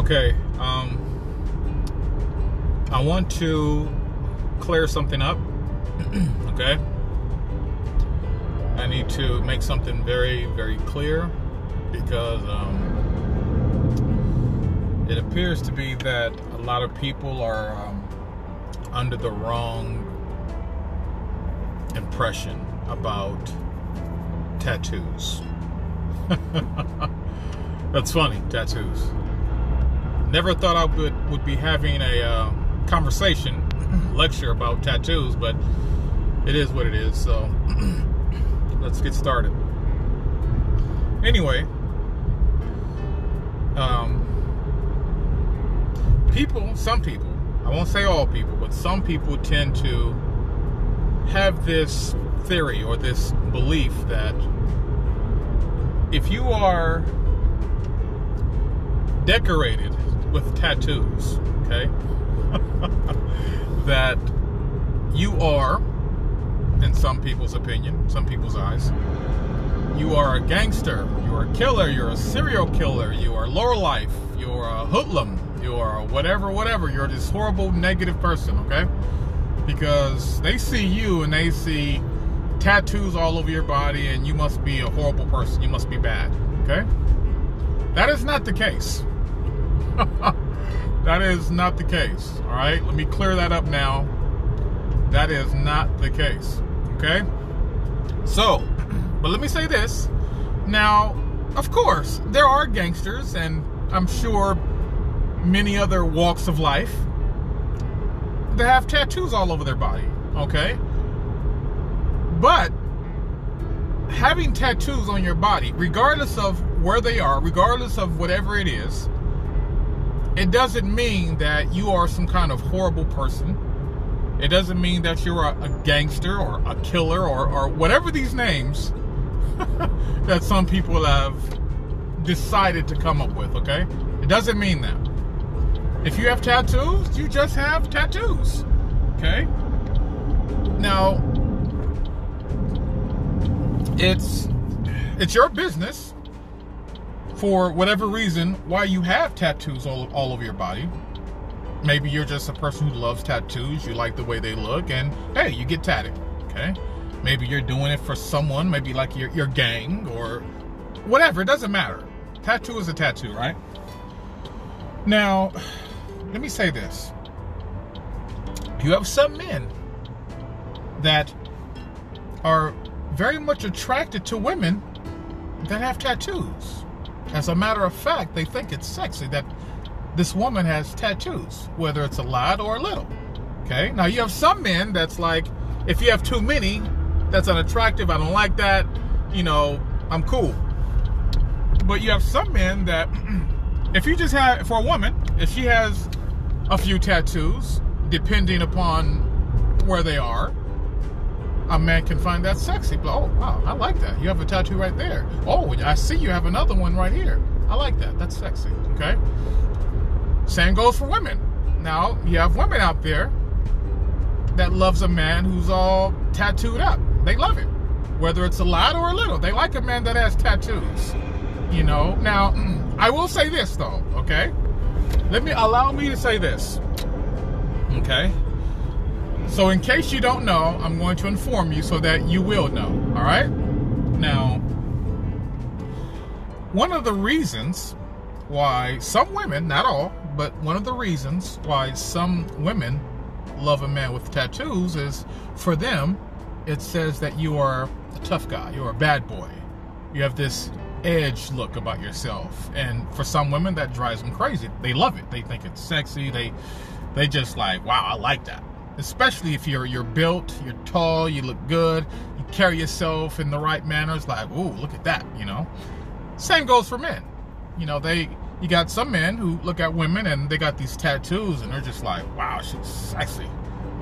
Okay, um, I want to clear something up. okay, I need to make something very, very clear because um, it appears to be that a lot of people are um, under the wrong impression about tattoos. That's funny, tattoos. Never thought I would, would be having a uh, conversation, lecture about tattoos, but it is what it is, so let's get started. Anyway, um, people, some people, I won't say all people, but some people tend to have this theory or this belief that if you are decorated with tattoos, okay, that you are, in some people's opinion, some people's eyes, you are a gangster, you're a killer, you're a serial killer, you are lower life, you're a hoodlum, you're whatever, whatever, you're this horrible negative person, okay? Because they see you and they see tattoos all over your body and you must be a horrible person, you must be bad, okay? That is not the case. that is not the case. All right, let me clear that up now. That is not the case. Okay. So, but let me say this. Now, of course, there are gangsters, and I'm sure many other walks of life that have tattoos all over their body. Okay. But having tattoos on your body, regardless of where they are, regardless of whatever it is, it doesn't mean that you are some kind of horrible person. It doesn't mean that you're a, a gangster or a killer or, or whatever these names that some people have decided to come up with, okay? It doesn't mean that. If you have tattoos, you just have tattoos, okay? Now, it's it's your business for whatever reason why you have tattoos all, all over your body. Maybe you're just a person who loves tattoos, you like the way they look, and hey, you get tatted. Okay? Maybe you're doing it for someone, maybe like your, your gang or whatever, it doesn't matter. Tattoo is a tattoo, right? Now, let me say this. You have some men that are very much attracted to women that have tattoos. As a matter of fact, they think it's sexy that this woman has tattoos, whether it's a lot or a little. Okay? Now, you have some men that's like, if you have too many, that's unattractive. I don't like that. You know, I'm cool. But you have some men that, if you just have, for a woman, if she has a few tattoos, depending upon where they are, a man can find that sexy. But, oh, wow, I like that. You have a tattoo right there. Oh, I see you have another one right here. I like that. That's sexy. Okay. Same goes for women. Now, you have women out there that loves a man who's all tattooed up. They love it. Whether it's a lot or a little. They like a man that has tattoos. You know. Now, I will say this though, okay? Let me allow me to say this. Okay? So, in case you don't know, I'm going to inform you so that you will know. All right? Now, one of the reasons why some women, not all, but one of the reasons why some women love a man with tattoos is for them, it says that you are a tough guy, you're a bad boy. You have this edge look about yourself. And for some women that drives them crazy. They love it. They think it's sexy. They they just like, wow, I like that especially if you're you're built, you're tall, you look good, you carry yourself in the right manner. It's like, ooh, look at that, you know. Same goes for men. You know, they you got some men who look at women and they got these tattoos and they're just like, wow, she's sexy.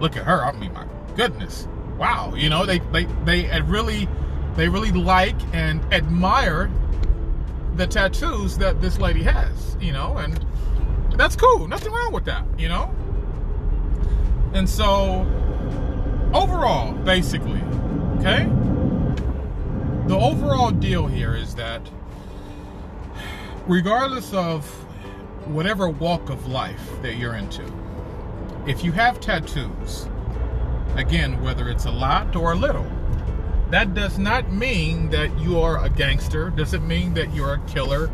Look at her. I mean, my goodness. Wow. You know, they they they really they really like and admire the tattoos that this lady has, you know, and that's cool. Nothing wrong with that, you know? And so, overall, basically, okay? The overall deal here is that regardless of whatever walk of life that you're into, if you have tattoos, again, whether it's a lot or a little, that does not mean that you are a gangster, doesn't mean that you're a killer,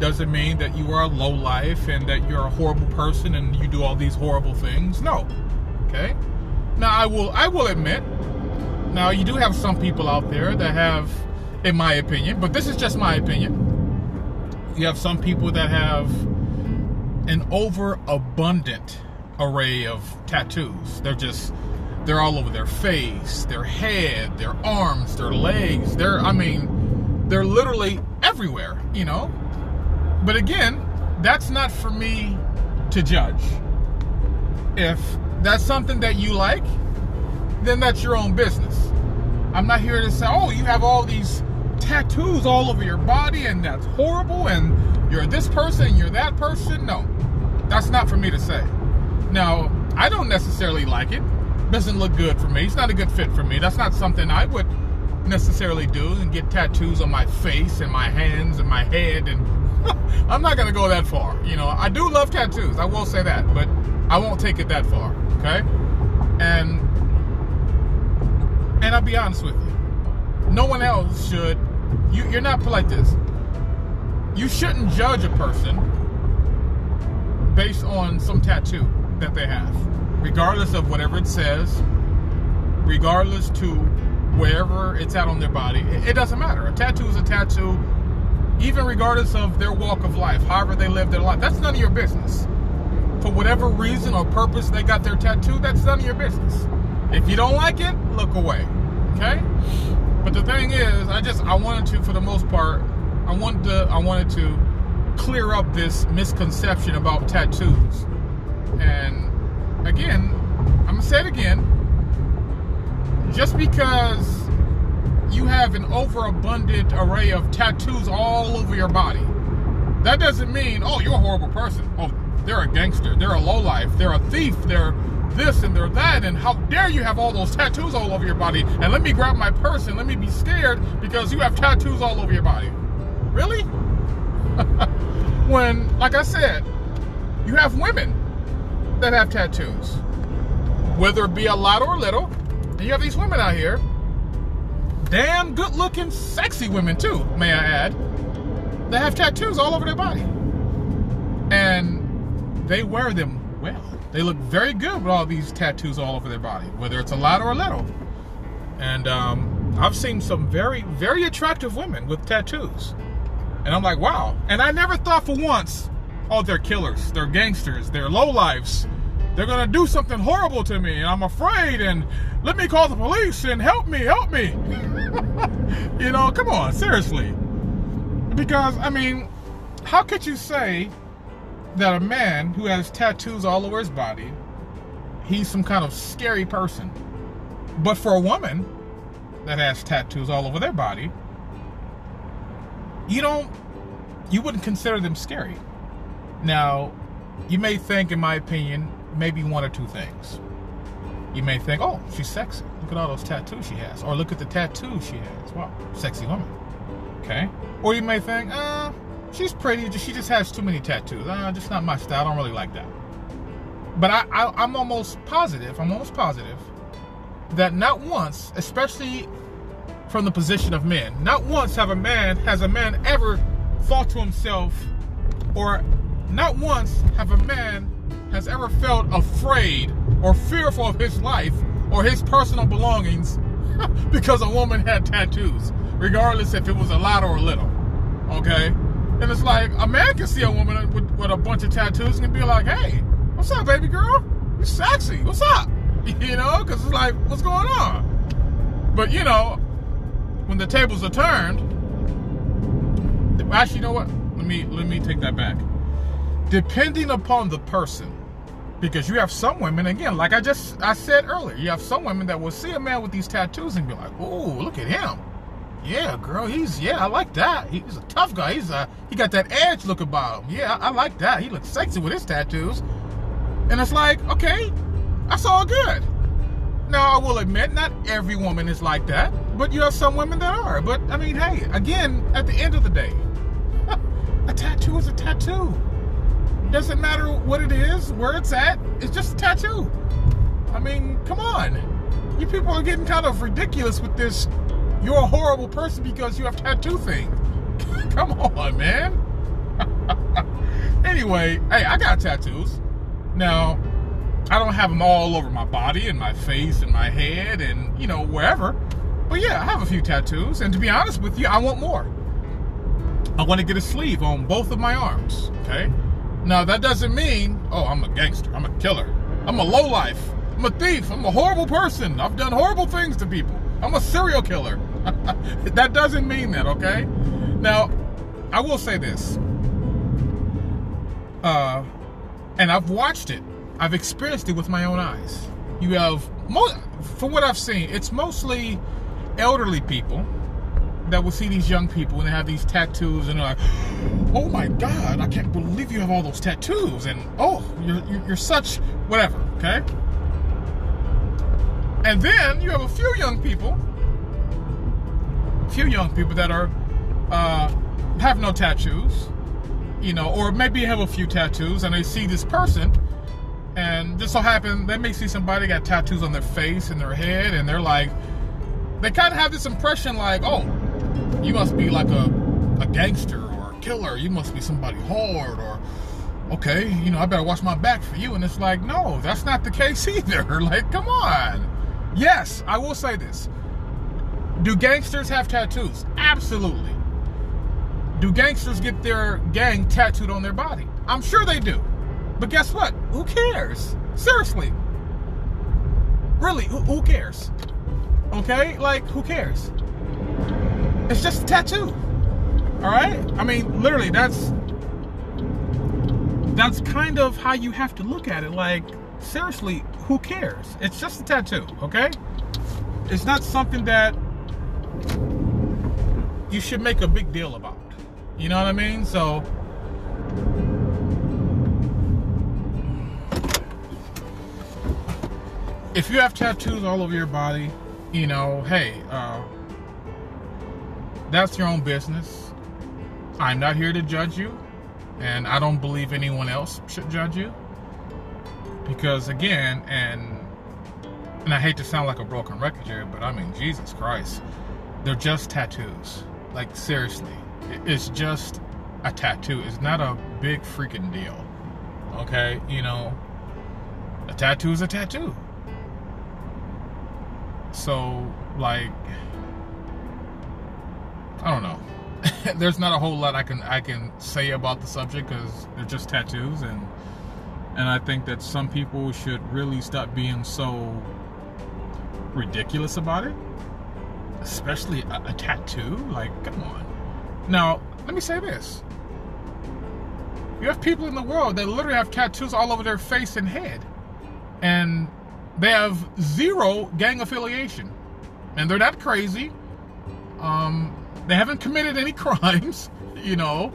doesn't mean that you are a low life and that you're a horrible person and you do all these horrible things. No. Okay? Now I will I will admit, now you do have some people out there that have, in my opinion, but this is just my opinion. You have some people that have an overabundant array of tattoos. They're just they're all over their face, their head, their arms, their legs. They're I mean, they're literally everywhere, you know? But again, that's not for me to judge. If that's something that you like, then that's your own business. I'm not here to say, oh, you have all these tattoos all over your body and that's horrible and you're this person, you're that person. No, that's not for me to say. Now, I don't necessarily like it. Doesn't look good for me. It's not a good fit for me. That's not something I would necessarily do and get tattoos on my face and my hands and my head and I'm not gonna go that far. You know, I do love tattoos. I will say that, but I won't take it that far. Okay, and and I'll be honest with you. No one else should. You, you're not like this. You shouldn't judge a person based on some tattoo that they have, regardless of whatever it says, regardless to wherever it's at on their body. It, it doesn't matter. A tattoo is a tattoo even regardless of their walk of life, however they live their life. That's none of your business. For whatever reason or purpose they got their tattoo, that's none of your business. If you don't like it, look away. Okay? But the thing is, I just I wanted to, for the most part, I wanted to I wanted to clear up this misconception about tattoos. And again, I'm gonna say it again. Just because you have an overabundant array of tattoos all over your body. That doesn't mean, oh, you're a horrible person. Oh, they're a gangster. They're a lowlife. They're a thief. They're this and they're that. And how dare you have all those tattoos all over your body? And let me grab my purse and let me be scared because you have tattoos all over your body. Really? when, like I said, you have women that have tattoos, whether it be a lot or little. And you have these women out here damn good looking, sexy women too, may I add, that have tattoos all over their body. And they wear them well. They look very good with all these tattoos all over their body, whether it's a lot or a little. And um, I've seen some very, very attractive women with tattoos. And I'm like, wow. And I never thought for once, oh, they're killers, they're gangsters, they're lowlifes they're gonna do something horrible to me and I'm afraid and let me call the police and help me, help me. you know, come on, seriously. Because, I mean, how could you say that a man who has tattoos all over his body, he's some kind of scary person? But for a woman that has tattoos all over their body, you don't, you wouldn't consider them scary. Now, you may think, in my opinion, maybe one or two things. You may think, oh, she's sexy. Look at all those tattoos she has. Or look at the tattoos she has. Wow, sexy woman. Okay? Or you may think, uh, she's pretty, she just has too many tattoos. Uh, just not my style. I don't really like that. But I, I, I'm almost positive, I'm almost positive that not once, especially from the position of men, not once have a man, has a man ever thought to himself, or not once have a man has ever felt afraid or fearful of his life or his personal belongings because a woman had tattoos, regardless if it was a lot or a little. Okay? And it's like a man can see a woman with, with a bunch of tattoos and be like, hey, what's up, baby girl? You're sexy. What's up? You know, because it's like, what's going on? But you know, when the tables are turned, actually, you know what? Let me let me take that back. Depending upon the person, because you have some women, again, like I just I said earlier, you have some women that will see a man with these tattoos and be like, "Oh, look at him." Yeah, girl, he's yeah, I like that. He's a tough guy. He's a he got that edge look about him. Yeah, I, I like that. He looks sexy with his tattoos. And it's like, okay, that's all good. Now I will admit, not every woman is like that, but you have some women that are. But I mean, hey, again, at the end of the day, a tattoo is a tattoo. Doesn't matter what it is, where it's at. It's just a tattoo. I mean, come on. You people are getting kind of ridiculous with this. You're a horrible person because you have tattoo thing. come on, man. anyway, hey, I got tattoos. Now, I don't have them all over my body and my face and my head and, you know, wherever. But yeah, I have a few tattoos. And to be honest with you, I want more. I want to get a sleeve on both of my arms, okay? Now, that doesn't mean, oh, I'm a gangster, I'm a killer, I'm a lowlife, I'm a thief, I'm a horrible person, I've done horrible things to people, I'm a serial killer. that doesn't mean that, okay? Now, I will say this. Uh, and I've watched it. I've experienced it with my own eyes. You have, from what I've seen, it's mostly elderly people that will see these young people and they have these tattoos and they're like, oh my God, I can't believe you have all those tattoos. And oh, you're, you're such whatever, okay? And then you have a few young people, few young people that are, uh, have no tattoos, you know, or maybe have a few tattoos and they see this person and just so happen they may see somebody got tattoos on their face and their head and they're like, they kind of have this impression like, oh, you must be like a, a gangster or a killer. You must be somebody hard or, okay, you know, I better watch my back for you. And it's like, no, that's not the case either. Like, come on. Yes, I will say this. Do gangsters have tattoos? Absolutely. Do gangsters get their gang tattooed on their body? I'm sure they do. But guess what? Who cares? Seriously. Really, who, who cares? Okay? Like, who cares? It's just a tattoo. All right? I mean, literally, that's that's kind of how you have to look at it. Like, seriously, who cares? It's just a tattoo, okay? It's not something that you should make a big deal about. You know what I mean? So if you have tattoos all over your body, you know, hey, uh, that's your own business. I'm not here to judge you, and I don't believe anyone else should judge you. Because again, and and I hate to sound like a broken record here, but I mean, Jesus Christ, they're just tattoos. Like seriously, it's just a tattoo. It's not a big freaking deal. Okay, you know, a tattoo is a tattoo. So, like, I don't know. There's not a whole lot I can I can say about the subject because they're just tattoos, and and I think that some people should really stop being so ridiculous about it, especially a, a tattoo. Like, come on. Now, let me say this. You have people in the world that literally have tattoos all over their face and head. And they have zero gang affiliation. And they're not crazy. Um, they haven't committed any crimes, you know.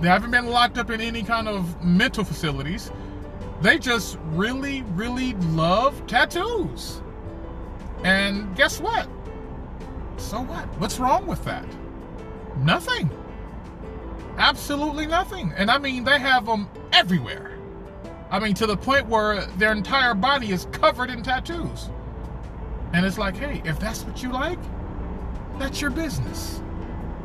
They haven't been locked up in any kind of mental facilities. They just really, really love tattoos. And guess what? So what? What's wrong with that? Nothing. Absolutely nothing. And I mean, they have them everywhere. I mean, to the point where their entire body is covered in tattoos. And it's like, hey, if that's what you like, that's your business.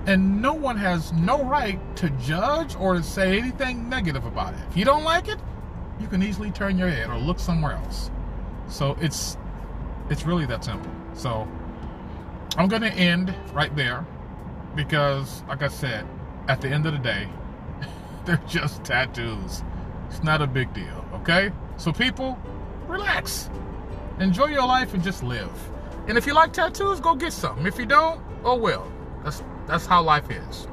And no one has no right to judge or to say anything negative about it. If you don't like it, you can easily turn your head or look somewhere else. So it's it's really that simple. So I'm gonna end right there because like I said, at the end of the day, they're just tattoos. It's not a big deal, okay? So people, relax. Enjoy your life and just live. And if you like tattoos, go get some. If you don't, oh well. That's that's how life is.